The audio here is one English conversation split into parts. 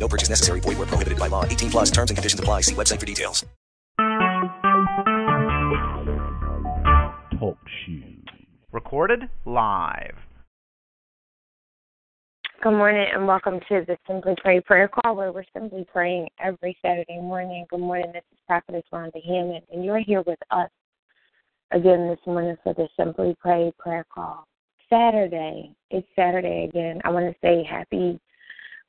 No purchase necessary. Void where prohibited by law. 18 plus terms and conditions apply. See website for details. Talk shoes. Recorded live. Good morning and welcome to the Simply Pray prayer call where we're simply praying every Saturday morning. Good morning, this is Prophetess Rhonda Hammond, and you're here with us again this morning for the Simply Pray prayer call. Saturday, it's Saturday again. I want to say happy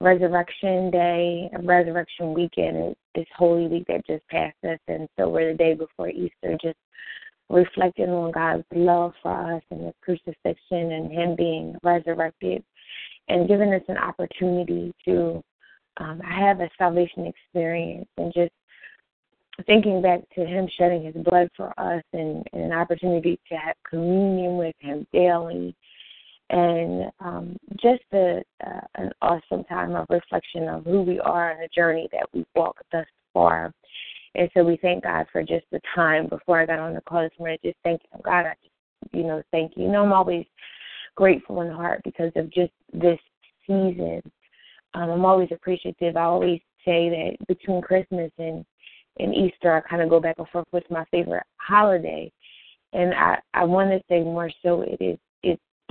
Resurrection Day, Resurrection Weekend, this Holy Week that just passed us, and so we're the day before Easter, just reflecting on God's love for us and His crucifixion and Him being resurrected and giving us an opportunity to um, have a salvation experience and just thinking back to him shedding his blood for us and, and an opportunity to have communion with him daily and um, just a, uh, an awesome time of reflection of who we are and the journey that we've walked thus far. And so we thank God for just the time before I got on the call this morning. Just thank you, God. I just, you know, thank you. You know, I'm always grateful in heart because of just this season. Um, I'm always appreciative. I always say that between Christmas and and Easter, I kind of go back and forth with my favorite holiday, and I I want to say more so it is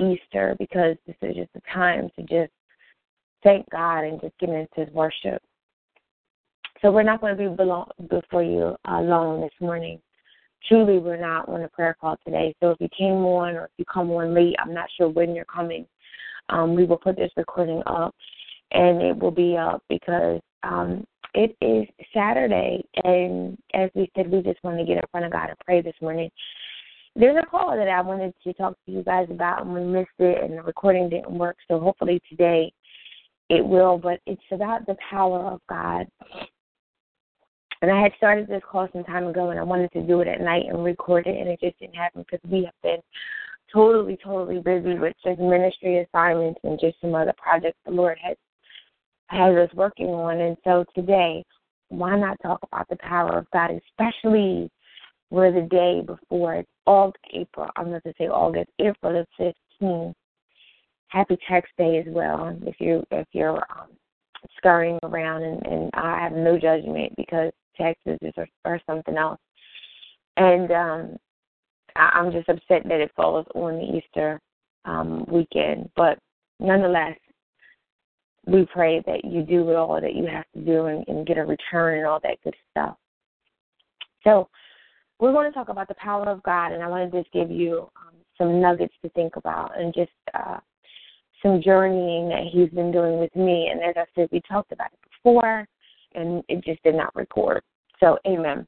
Easter because this is just a time to just thank God and just get into His worship. So we're not going to be belong, before you alone this morning truly we're not on a prayer call today. So if you came on or if you come on late, I'm not sure when you're coming. Um, we will put this recording up and it will be up because um, it is Saturday and as we said, we just want to get in front of God and pray this morning. There's a call that I wanted to talk to you guys about and we missed it and the recording didn't work. So hopefully today it will, but it's about the power of God and I had started this call some time ago, and I wanted to do it at night and record it, and it just didn't happen because we have been totally, totally busy with just ministry assignments and just some other projects the Lord has has us working on. And so today, why not talk about the power of God, especially where the day before August, April. I'm not going to say August, April the 15th. Happy Tax Day as well. If you if you're um, scurrying around, and, and I have no judgment because taxes or, or something else. And um, I, I'm just upset that it falls on the Easter um, weekend. But nonetheless, we pray that you do all that you have to do and, and get a return and all that good stuff. So, we're going to talk about the power of God, and I want to just give you um, some nuggets to think about and just uh, some journeying that He's been doing with me. And as I said, we talked about it before, and it just did not record. So, amen.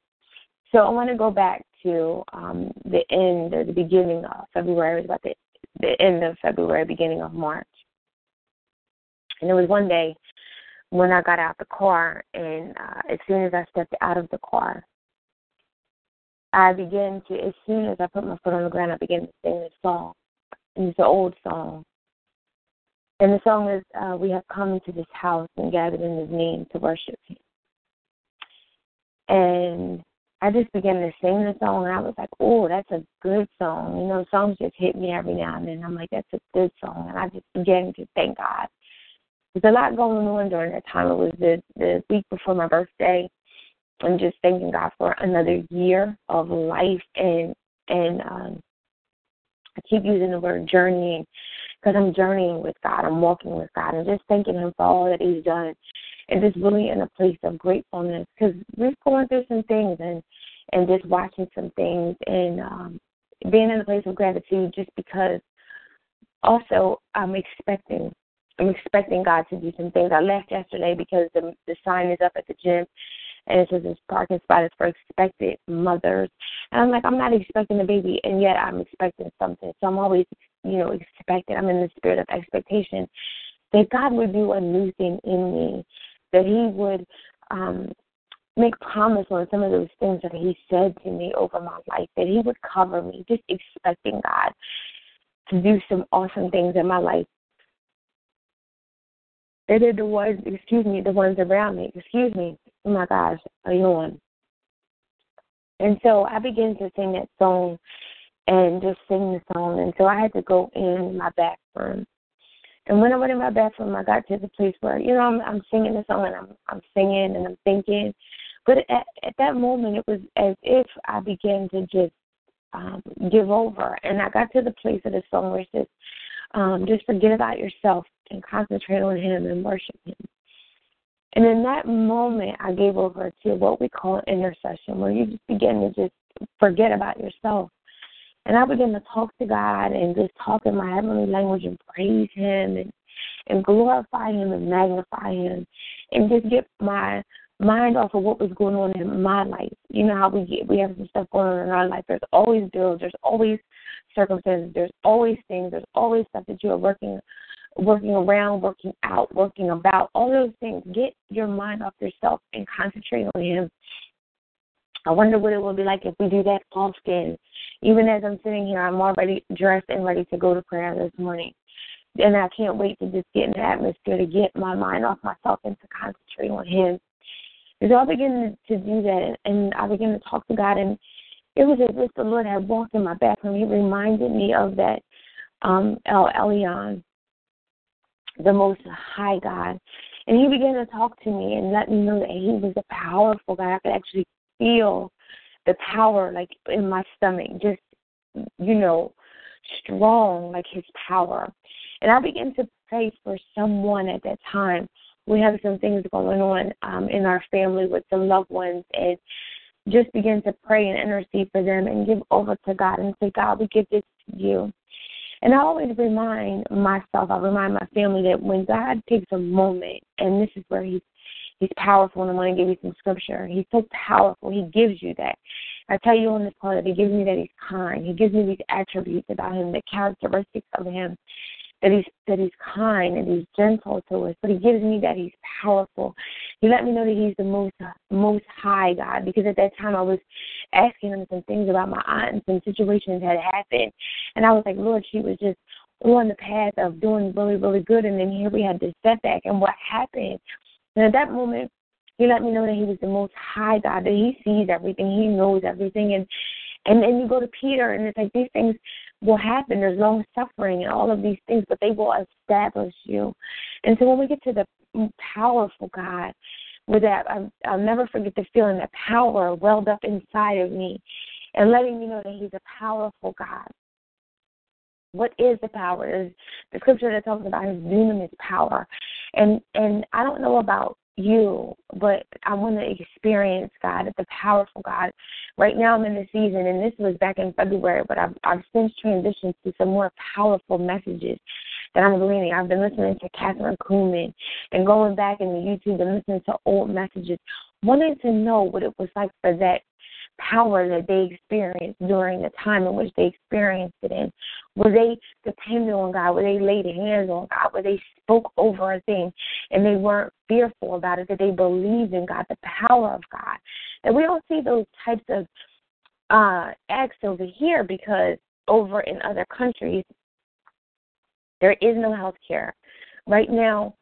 So, I want to go back to um, the end or the beginning of February. It was about the, the end of February, beginning of March. And it was one day when I got out the car, and uh, as soon as I stepped out of the car, I began to, as soon as I put my foot on the ground, I began to sing this song. And it's an old song. And the song is, uh, We have come to this house and gathered in his name to worship him. And I just began to sing the song, and I was like, "Oh, that's a good song." You know, songs just hit me every now and then. I'm like, "That's a good song," and I just began to thank God. There's a lot going on during that time. It was the the week before my birthday, and just thanking God for another year of life. And and um, I keep using the word journeying because I'm journeying with God. I'm walking with God, and just thanking Him for all that He's done and just really in a place of gratefulness because we're going through some things and and just watching some things and um being in a place of gratitude just because also I'm expecting I'm expecting God to do some things. I left yesterday because the the sign is up at the gym and it says it's parking spot is for expected mothers. And I'm like, I'm not expecting a baby and yet I'm expecting something. So I'm always, you know, expecting I'm in the spirit of expectation that God would do a new thing in me that he would um, make promise on some of those things that he said to me over my life, that he would cover me, just expecting God to do some awesome things in my life. They did the ones, excuse me, the ones around me, excuse me, oh my gosh, on? And so I began to sing that song and just sing the song. And so I had to go in my bathroom. And when I went in my bathroom, I got to the place where, you know, I'm, I'm singing the song and I'm, I'm singing and I'm thinking. But at, at that moment, it was as if I began to just um, give over. And I got to the place of the song where it says, um, just forget about yourself and concentrate on Him and worship Him. And in that moment, I gave over to what we call intercession, where you just begin to just forget about yourself. And I began to talk to God and just talk in my heavenly language and praise Him and, and glorify Him and magnify Him and just get my mind off of what was going on in my life. You know how we get we have some stuff going on in our life. There's always bills, there's always circumstances, there's always things, there's always stuff that you are working working around, working out, working about, all those things. Get your mind off yourself and concentrate on him. I wonder what it will be like if we do that often. Even as I'm sitting here, I'm already dressed and ready to go to prayer this morning. And I can't wait to just get in the atmosphere to get my mind off myself and to concentrate on him. And so I began to do that, and I began to talk to God, and it was as if the Lord had walked in my bathroom. He reminded me of that um, El Elyon, the Most High God. And he began to talk to me and let me know that he was a powerful God. I could actually feel the power, like in my stomach, just, you know, strong, like his power. And I began to pray for someone at that time we have some things going on um, in our family with some loved ones and just begin to pray and intercede for them and give over to God and say, God, we give this to you. And I always remind myself, I remind my family that when God takes a moment, and this is where He's He's powerful, and I want to give you some scripture. He's so powerful. He gives you that. I tell you on this call that He gives me that He's kind. He gives me these attributes about Him, the characteristics of Him that he's that he's kind and he's gentle to us, but he gives me that he's powerful. He let me know that he's the most most high God because at that time I was asking him some things about my aunt and some situations had happened and I was like, Lord, she was just on the path of doing really, really good and then here we had this setback and what happened. And at that moment he let me know that he was the most high God, that he sees everything, he knows everything and and then you go to Peter and it's like these things will happen. There's long suffering and all of these things, but they will establish you. And so when we get to the powerful God, with that, I'll, I'll never forget the feeling that power welled up inside of me and letting me know that He's a powerful God. What is the power? Is the scripture that talks about His dunamis power, and and I don't know about you, but I want to experience God, the powerful God. Right now, I'm in the season, and this was back in February, but I've, I've since transitioned to some more powerful messages that I'm gleaning. I've been listening to Kathryn Kuhlman and going back into YouTube and listening to old messages, wanting to know what it was like for that power that they experienced during the time in which they experienced it in? Were they dependent on God? Were they laid hands on God? Were they spoke over a thing and they weren't fearful about it? That they believed in God, the power of God? And we don't see those types of uh, acts over here because over in other countries, there is no health care. Right now,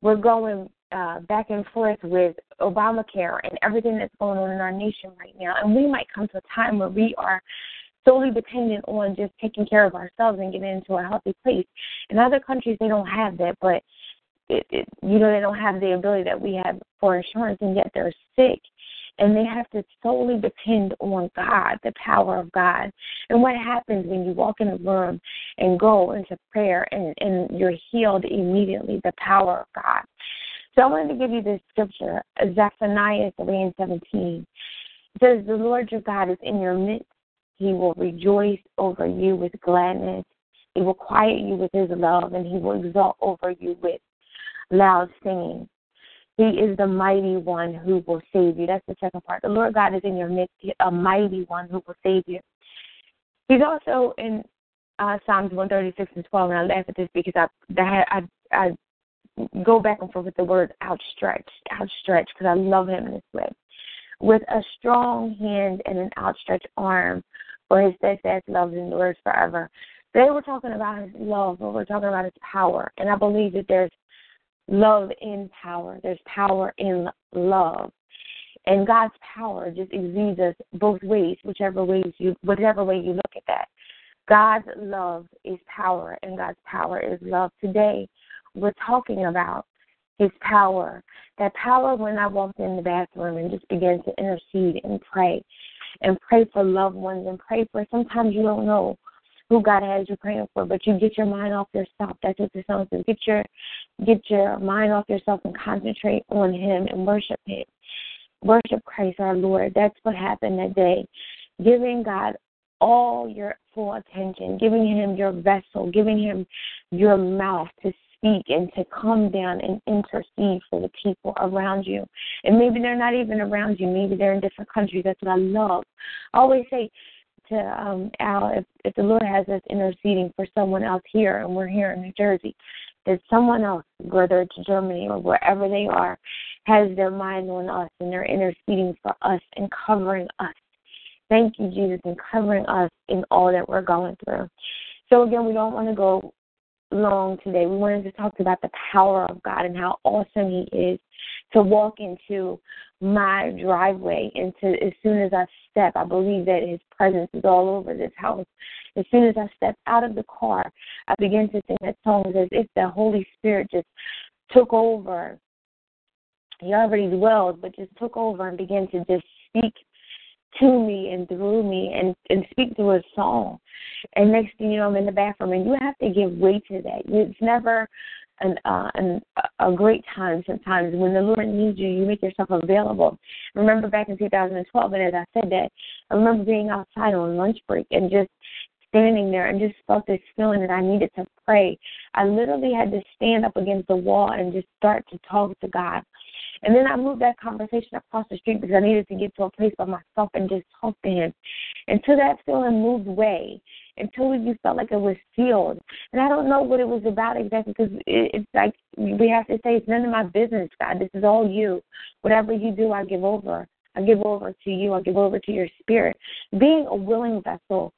we're going uh, back and forth with Obamacare and everything that's going on in our nation right now. And we might come to a time where we are solely dependent on just taking care of ourselves and getting into a healthy place. In other countries, they don't have that, but it, it, you know they don't have the ability that we have for insurance, and yet they're sick, and they have to solely depend on God, the power of God. And what happens when you walk in a room and go into prayer and and you're healed immediately? The power of God. So I wanted to give you this scripture, Zephaniah 3 and 17. It says, The Lord your God is in your midst. He will rejoice over you with gladness. He will quiet you with his love, and he will exalt over you with loud singing. He is the mighty one who will save you. That's the second part. The Lord God is in your midst, a mighty one who will save you. He's also in uh, Psalms 136 and 12, and I laugh at this because I I I go back and forth with the word outstretched, outstretched, because I love him in this way. with a strong hand and an outstretched arm, for his steadfast love endures forever. They were talking about his love, but we're talking about his power. And I believe that there's love in power. There's power in love. And God's power just exudes us both ways, whichever ways you whichever way you look at that. God's love is power and God's power is love. Today we're talking about his power. That power when I walked in the bathroom and just began to intercede and pray and pray for loved ones and pray for sometimes you don't know who God has you praying for, but you get your mind off yourself. That's what the song says. Get your get your mind off yourself and concentrate on him and worship him. Worship Christ our Lord. That's what happened that day. Giving God all your full attention, giving him your vessel, giving him your mouth to speak and to come down and intercede for the people around you. And maybe they're not even around you. Maybe they're in different countries. That's what I love. I always say to um, Al, if, if the Lord has us interceding for someone else here, and we're here in New Jersey, that someone else, whether it's Germany or wherever they are, has their mind on us and they're interceding for us and covering us. Thank you, Jesus, and covering us in all that we're going through. So again, we don't want to go long today. We wanted to talk about the power of God and how awesome He is to walk into my driveway and to as soon as I step, I believe that His presence is all over this house. As soon as I step out of the car, I begin to sing that song as if the Holy Spirit just took over. He already dwelled, but just took over and began to just speak to me and through me and, and speak through a song. And next thing you know, I'm in the bathroom, and you have to give way to that. It's never an, uh, an, a great time sometimes when the Lord needs you, you make yourself available. I remember back in 2012, and as I said that, I remember being outside on lunch break and just standing there and just felt this feeling that I needed to pray. I literally had to stand up against the wall and just start to talk to God. And then I moved that conversation across the street because I needed to get to a place by myself and just talk to him. Until that feeling moved away, until you felt like it was sealed. And I don't know what it was about exactly because it's like we have to say it's none of my business, God. This is all you. Whatever you do, I give over. I give over to you. I give over to your spirit. Being a willing vessel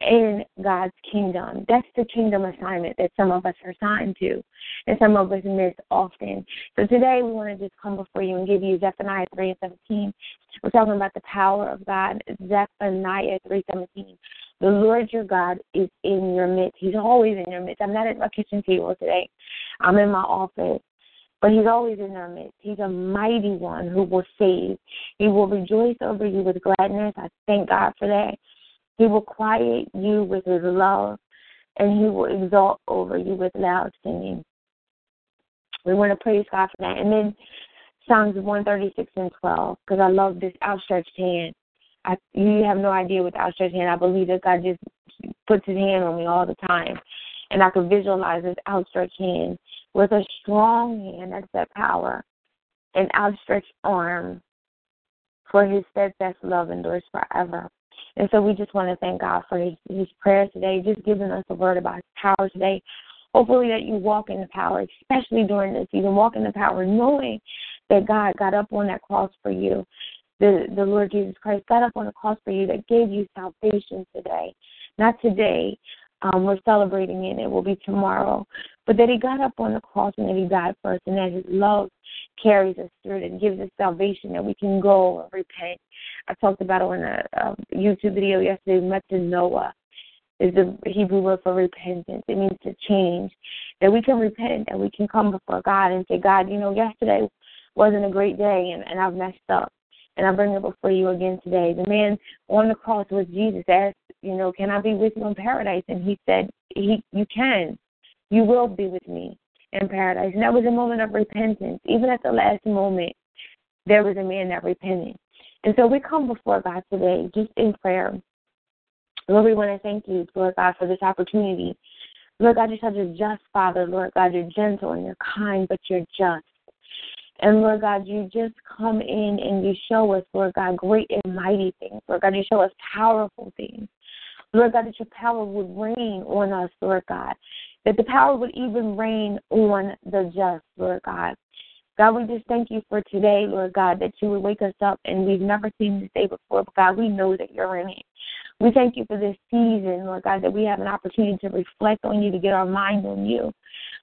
in God's kingdom. That's the kingdom assignment that some of us are assigned to, and some of us miss often. So today we want to just come before you and give you Zephaniah 3 and 17. We're talking about the power of God. Zephaniah 3 17. The Lord your God is in your midst. He's always in your midst. I'm not at my kitchen table today. I'm in my office. But he's always in our midst. He's a mighty one who will save. He will rejoice over you with gladness. I thank God for that. He will quiet you with his love, and he will exalt over you with loud singing. We want to praise God for that. And then Psalms 136 and 12, because I love this outstretched hand. I, you have no idea with the outstretched hand. I believe that God just puts his hand on me all the time. And I can visualize this outstretched hand with a strong hand, that's that power, an outstretched arm, for his steadfast love endures forever. And so we just want to thank God for his, his prayers today, just giving us a word about his power today. Hopefully that you walk in the power, especially during this season. Walk in the power, knowing that God got up on that cross for you. The the Lord Jesus Christ got up on the cross for you that gave you salvation today. Not today. Um, we're celebrating it. It will be tomorrow. But that he got up on the cross and that he died for us and that his love carries us through and gives us salvation that we can go and repent. I talked about it on a, a YouTube video yesterday, metanoia is the Hebrew word for repentance. It means to change. That we can repent, that we can come before God and say, God, you know, yesterday wasn't a great day and, and I've messed up. And I bring it before you again today. The man on the cross was Jesus asked, you know, can I be with you in paradise? And he said, he, you can. You will be with me in paradise. And that was a moment of repentance. Even at the last moment, there was a man that repented. And so we come before God today just in prayer. Lord, we want to thank you, Lord God, for this opportunity. Lord God, you're such a just Father. Lord God, you're gentle and you're kind, but you're just. And Lord God, you just come in and you show us, Lord God, great and mighty things. Lord God, you show us powerful things. Lord God, that your power would reign on us, Lord God. That the power would even reign on the just, Lord God. God, we just thank you for today, Lord God, that you would wake us up and we've never seen this day before. But God, we know that you're in it. We thank you for this season, Lord God, that we have an opportunity to reflect on you, to get our mind on you.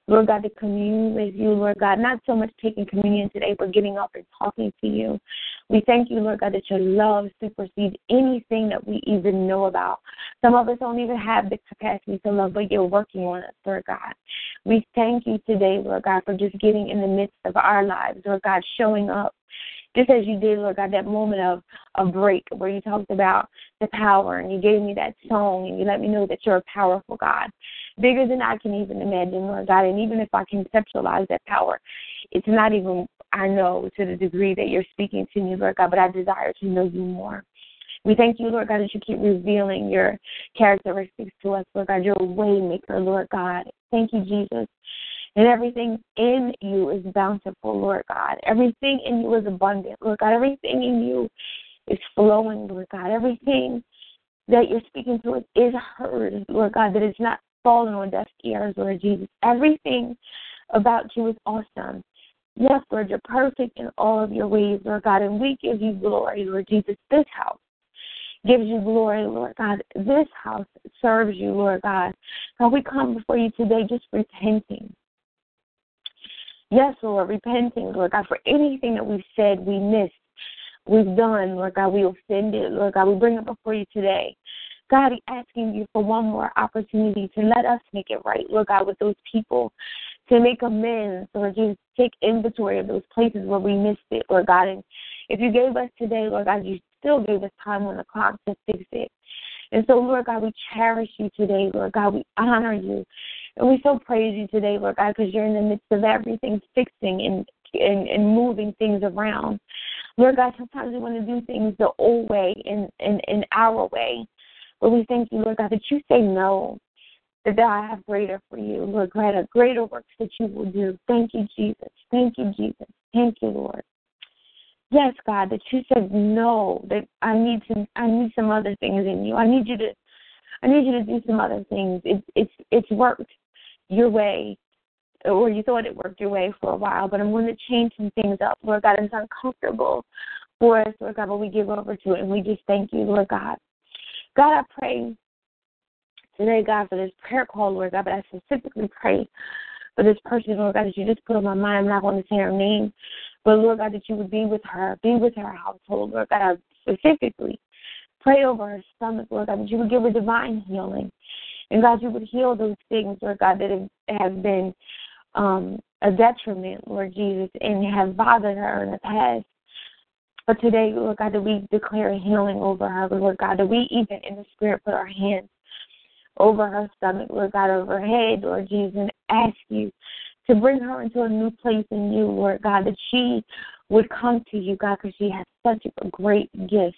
Lord God, to commune with you, Lord God, not so much taking communion today, but getting up and talking to you. We thank you, Lord God, that your love supersedes anything that we even know about. Some of us don't even have the capacity to love, but you're working on us, Lord God. We thank you today, Lord God, for just getting in the midst of our lives, Lord God, showing up just as you did, Lord God, that moment of a break where you talked about the power and you gave me that song and you let me know that you're a powerful God, bigger than I can even imagine, Lord God. And even if I conceptualize that power, it's not even, I know, to the degree that you're speaking to me, Lord God, but I desire to know you more. We thank you, Lord God, that you keep revealing your characteristics to us, Lord God. You're a way maker, Lord God. Thank you, Jesus. And everything in you is bountiful, Lord God. Everything in you is abundant, Lord God. Everything in you is flowing, Lord God. Everything that you're speaking to us is heard, Lord God, that it's not falling on deaf ears, Lord Jesus. Everything about you is awesome. Yes, Lord, you're perfect in all of your ways, Lord God, and we give you glory, Lord Jesus. This house gives you glory, Lord God. This house serves you, Lord God. God, we come before you today just repenting Yes, Lord, repenting, Lord God, for anything that we've said, we missed, we've done, Lord God, we offended, Lord God, we bring it before you today. God, asking you for one more opportunity to let us make it right, Lord God, with those people, to make amends, or just take inventory of those places where we missed it, Lord God. And if you gave us today, Lord God, you still gave us time on the clock to fix it. And so, Lord God, we cherish you today, Lord God. We honor you. And we so praise you today, Lord God, because you're in the midst of everything fixing and, and, and moving things around. Lord God, sometimes we want to do things the old way and in, in, in our way. But we thank you, Lord God, that you say no, that I have greater for you, Lord God, greater works that you will do. Thank you, Jesus. Thank you, Jesus. Thank you, Lord. Yes, God, that you said no, that I need to I need some other things in you. I need you to I need you to do some other things. It's it's it's worked your way, or you thought it worked your way for a while, but I'm going to change some things up, Lord God. It's uncomfortable for us, Lord God, but we give over to it, and we just thank you, Lord God. God, I pray today, God, for this prayer call, Lord God, but I specifically pray for this person, Lord God, that you just put on my mind. I'm not going to say her name, but Lord God, that you would be with her, be with her household, Lord God. Specifically pray over her stomach, Lord God, that you would give her divine healing. And God, you would heal those things, Lord God, that have, been um, a detriment, Lord Jesus, and have bothered her in the past. But today, Lord God, that we declare healing over her, Lord God, that we even in the spirit put our hands over her stomach, Lord God, over her head, Lord Jesus, and ask you to bring her into a new place in you, Lord God, that she would come to you, God, because she has such a great gift.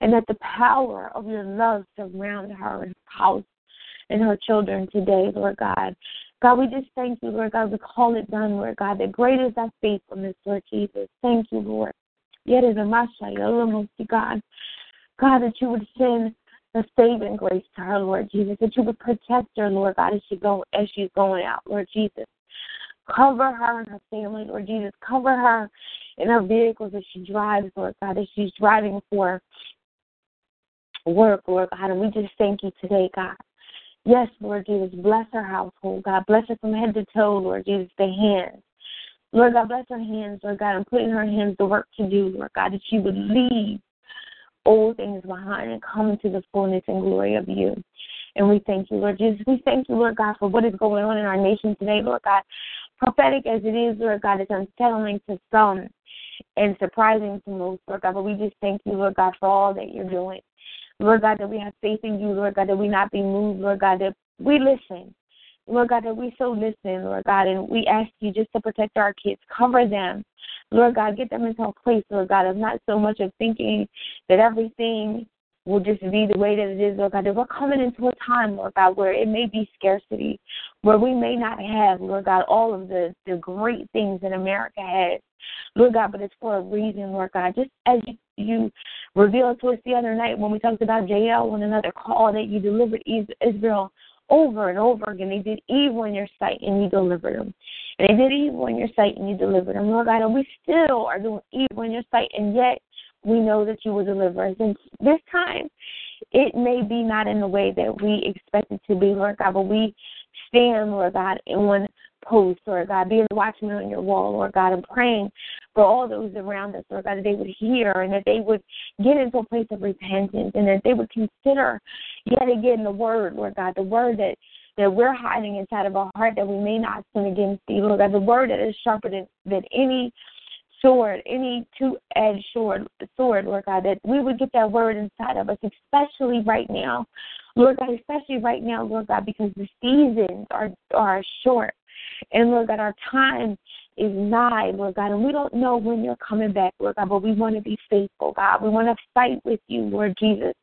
And that the power of your love surround her and house and her children today, Lord God. God, we just thank you, Lord God. We call it done, Lord God. That great is thy faithfulness, Lord Jesus. Thank you, Lord. Yet is a God. God, that you would send the saving grace to her, Lord Jesus, that you would protect her, Lord God, as she go as she's going out, Lord Jesus. Cover her and her family, Lord Jesus. Cover her in her vehicles as she drives, Lord God, as she's driving for work, Lord God. And we just thank you today, God. Yes, Lord Jesus, bless her household, God. Bless her from head to toe, Lord Jesus, the hands. Lord God, bless her hands, Lord God, and put in her hands the work to do, Lord God, that she would leave old things behind and come into the fullness and glory of you. And we thank you, Lord Jesus. We thank you, Lord God, for what is going on in our nation today, Lord God. Prophetic as it is, Lord God, it's unsettling to some and surprising to most, Lord God. But we just thank you, Lord God, for all that you're doing. Lord God, that we have faith in you, Lord God, that we not be moved, Lord God, that we listen. Lord God, that we so listen, Lord God, and we ask you just to protect our kids, cover them. Lord God, get them into a place, Lord God, of not so much of thinking that everything will just be the way that it is, Lord God, that we're coming into a time, Lord God, where it may be scarcity, where we may not have, Lord God, all of the, the great things that America has. Lord God, but it's for a reason, Lord God. Just as you, you revealed to us the other night when we talked about JL on another call that you delivered Israel over and over again. They did evil in your sight and you delivered them. And they did evil in your sight and you delivered them. Lord God, and we still are doing evil in your sight and yet we know that you will deliver us. And this time, it may be not in the way that we expect it to be, Lord God, but we stand, Lord God, in one post, Lord God, being watchman on your wall, Lord God, and praying for all those around us, Lord God, that they would hear and that they would get into a place of repentance and that they would consider yet again the word, Lord God, the word that that we're hiding inside of our heart that we may not sin against thee, Lord God, the word that is sharper than, than any sword, any two-edged sword, sword, Lord God, that we would get that word inside of us, especially right now, Lord God, especially right now, Lord God, because the seasons are are short, and Lord God, our time is nigh, Lord God, and we don't know when you're coming back, Lord God, but we want to be faithful, God. We want to fight with you, Lord Jesus.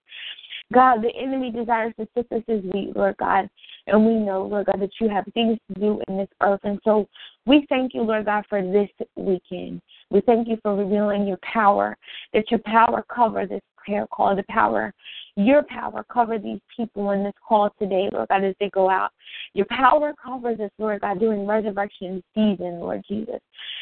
God, the enemy desires to sift us as wheat, Lord God. And we know, Lord God, that you have things to do in this earth. And so we thank you, Lord God, for this weekend. We thank you for revealing your power, that your power cover this prayer call, the power, your power cover these people in this call today, Lord God, as they go out. Your power covers us, Lord God, during resurrection season, Lord Jesus.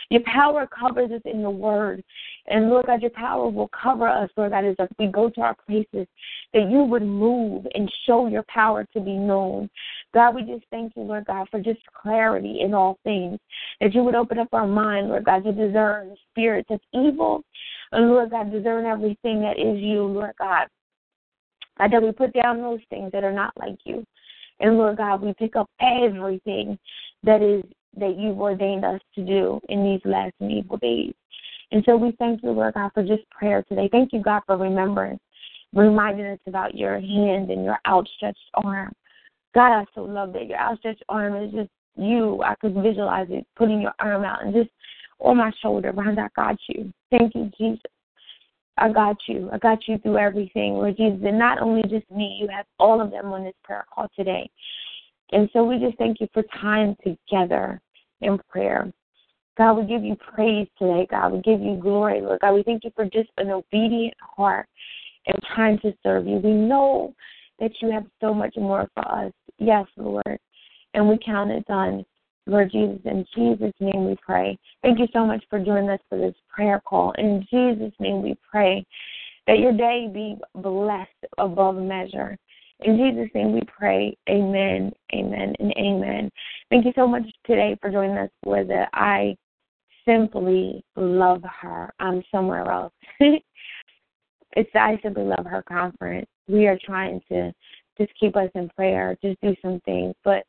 Your power covers us in the word. And Lord God, your power will cover us, Lord God, as we go to our places, that you would move and show your power to be known. God, we just thank you, Lord God, for just clarity in all things. That you would open up our mind, Lord God, to discern spirits of evil. And Lord God, discern everything that is you, Lord God. God, that we put down those things that are not like you. And Lord God, we pick up everything that is that you've ordained us to do in these last and evil days. And so we thank you, Lord God, for just prayer today. Thank you, God, for remembering, reminding us about your hand and your outstretched arm. God, I so love that your outstretched arm is just you. I could visualize it, putting your arm out and just on my shoulder, Ron, I got you. Thank you, Jesus. I got you. I got you through everything, Lord Jesus. And not only just me, you have all of them on this prayer call today. And so we just thank you for time together in prayer. God, we give you praise today, God. We give you glory, Lord God. We thank you for just an obedient heart and trying to serve you. We know that you have so much more for us. Yes, Lord. And we count it done. Lord Jesus, in Jesus' name we pray. Thank you so much for joining us for this prayer call. In Jesus' name we pray that your day be blessed above measure. In Jesus' name we pray. Amen, amen, and amen. Thank you so much today for joining us the I Simply Love Her. I'm somewhere else. it's the I Simply Love Her conference. We are trying to just keep us in prayer, just do some things. But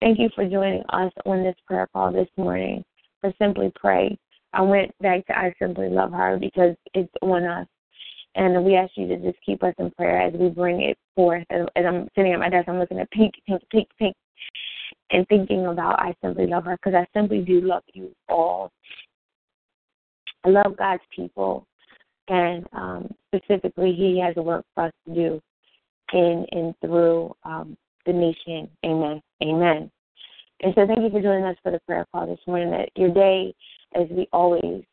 Thank you for joining us on this prayer call this morning for Simply Pray. I went back to I Simply Love Her because it's on us. And we ask you to just keep us in prayer as we bring it forth. As, I'm sitting at my desk, I'm looking at pink, pink, pink, pink, and thinking about I Simply Love Her because I simply do love you all. I love God's people, and um, specifically, He has a work for us to do in and through um, the nation. Amen. Amen. And so thank you for joining us for the prayer call this morning. That your day, as we always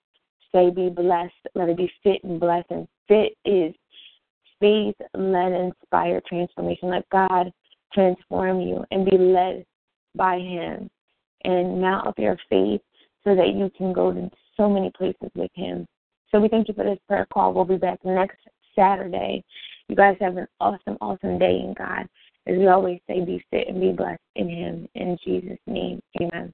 say, be blessed. Let it be fit and blessed. And fit is faith led inspired transformation. Let God transform you and be led by Him and mount up your faith so that you can go to so many places with Him. So we thank you for this prayer call. We'll be back next Saturday. You guys have an awesome, awesome day in God. As we always say, be fit and be blessed in Him. In Jesus' name, amen.